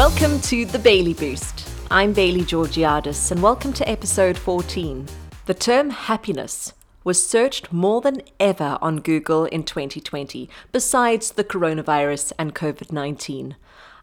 Welcome to the Bailey Boost. I'm Bailey Georgiades, and welcome to episode 14. The term happiness was searched more than ever on Google in 2020, besides the coronavirus and COVID 19.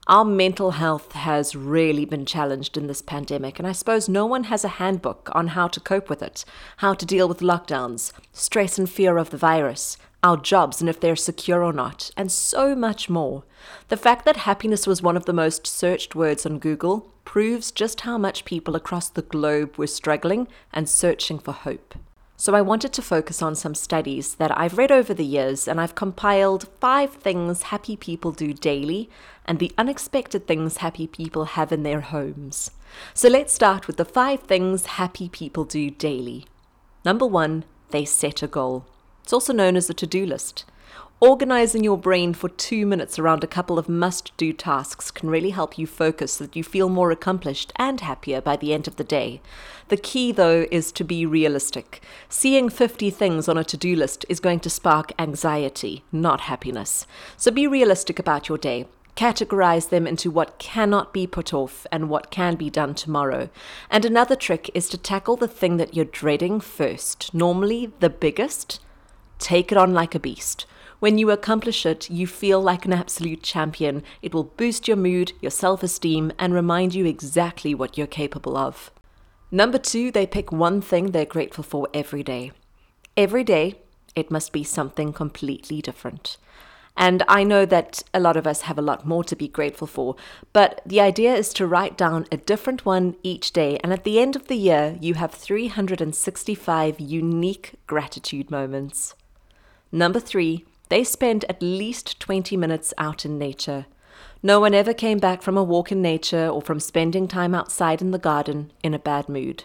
Our mental health has really been challenged in this pandemic, and I suppose no one has a handbook on how to cope with it, how to deal with lockdowns, stress and fear of the virus, our jobs and if they're secure or not, and so much more. The fact that happiness was one of the most searched words on Google proves just how much people across the globe were struggling and searching for hope. So, I wanted to focus on some studies that I've read over the years, and I've compiled five things happy people do daily and the unexpected things happy people have in their homes. So, let's start with the five things happy people do daily. Number one, they set a goal. It's also known as a to do list. Organizing your brain for two minutes around a couple of must do tasks can really help you focus so that you feel more accomplished and happier by the end of the day. The key, though, is to be realistic. Seeing 50 things on a to do list is going to spark anxiety, not happiness. So be realistic about your day. Categorize them into what cannot be put off and what can be done tomorrow. And another trick is to tackle the thing that you're dreading first, normally the biggest. Take it on like a beast. When you accomplish it, you feel like an absolute champion. It will boost your mood, your self esteem, and remind you exactly what you're capable of. Number two, they pick one thing they're grateful for every day. Every day, it must be something completely different. And I know that a lot of us have a lot more to be grateful for, but the idea is to write down a different one each day. And at the end of the year, you have 365 unique gratitude moments. Number three, they spend at least 20 minutes out in nature. No one ever came back from a walk in nature or from spending time outside in the garden in a bad mood.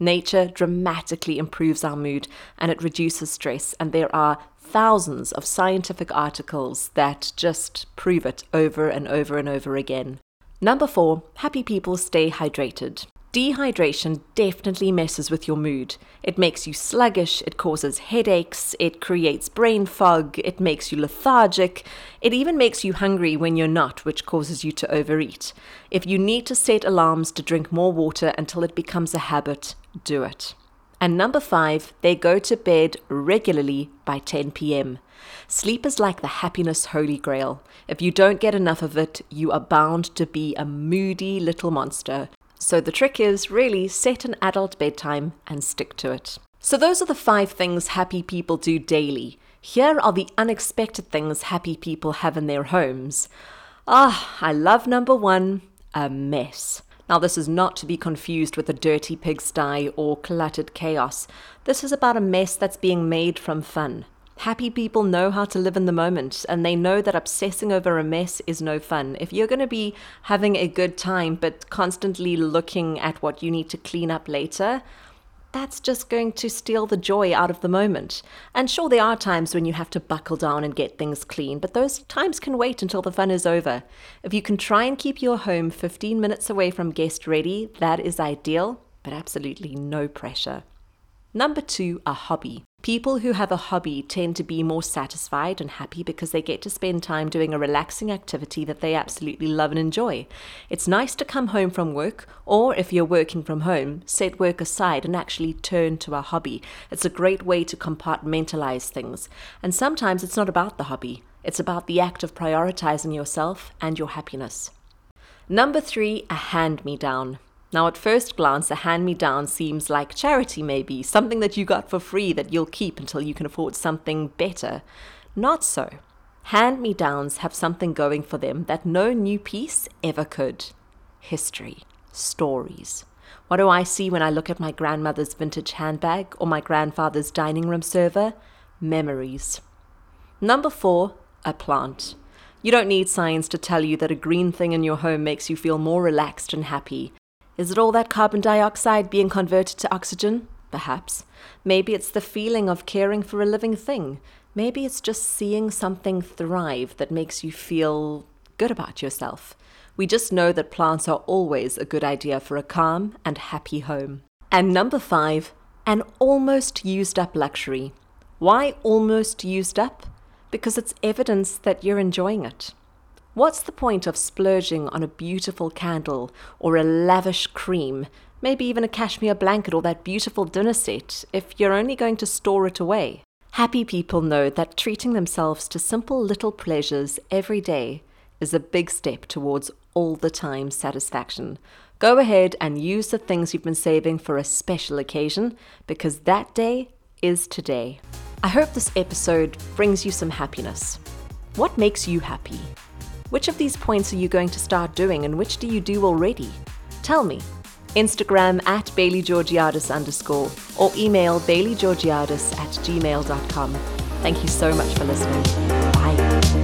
Nature dramatically improves our mood and it reduces stress, and there are thousands of scientific articles that just prove it over and over and over again. Number four, happy people stay hydrated. Dehydration definitely messes with your mood. It makes you sluggish, it causes headaches, it creates brain fog, it makes you lethargic, it even makes you hungry when you're not, which causes you to overeat. If you need to set alarms to drink more water until it becomes a habit, do it. And number five, they go to bed regularly by 10 p.m. Sleep is like the happiness holy grail. If you don't get enough of it, you are bound to be a moody little monster so the trick is really set an adult bedtime and stick to it. So those are the five things happy people do daily. Here are the unexpected things happy people have in their homes. Ah, I love number one a mess. Now, this is not to be confused with a dirty pigsty or cluttered chaos. This is about a mess that's being made from fun. Happy people know how to live in the moment and they know that obsessing over a mess is no fun. If you're going to be having a good time but constantly looking at what you need to clean up later, that's just going to steal the joy out of the moment. And sure, there are times when you have to buckle down and get things clean, but those times can wait until the fun is over. If you can try and keep your home 15 minutes away from guest ready, that is ideal, but absolutely no pressure. Number two, a hobby. People who have a hobby tend to be more satisfied and happy because they get to spend time doing a relaxing activity that they absolutely love and enjoy. It's nice to come home from work, or if you're working from home, set work aside and actually turn to a hobby. It's a great way to compartmentalize things. And sometimes it's not about the hobby, it's about the act of prioritizing yourself and your happiness. Number three, a hand me down. Now, at first glance, a hand me down seems like charity, maybe, something that you got for free that you'll keep until you can afford something better. Not so. Hand me downs have something going for them that no new piece ever could history, stories. What do I see when I look at my grandmother's vintage handbag or my grandfather's dining room server? Memories. Number four, a plant. You don't need science to tell you that a green thing in your home makes you feel more relaxed and happy. Is it all that carbon dioxide being converted to oxygen? Perhaps. Maybe it's the feeling of caring for a living thing. Maybe it's just seeing something thrive that makes you feel good about yourself. We just know that plants are always a good idea for a calm and happy home. And number five, an almost used up luxury. Why almost used up? Because it's evidence that you're enjoying it. What's the point of splurging on a beautiful candle or a lavish cream, maybe even a cashmere blanket or that beautiful dinner set, if you're only going to store it away? Happy people know that treating themselves to simple little pleasures every day is a big step towards all the time satisfaction. Go ahead and use the things you've been saving for a special occasion because that day is today. I hope this episode brings you some happiness. What makes you happy? Which of these points are you going to start doing and which do you do already? Tell me. Instagram at BaileyGeorgiades underscore or email baileygeorgiades at gmail.com. Thank you so much for listening. Bye.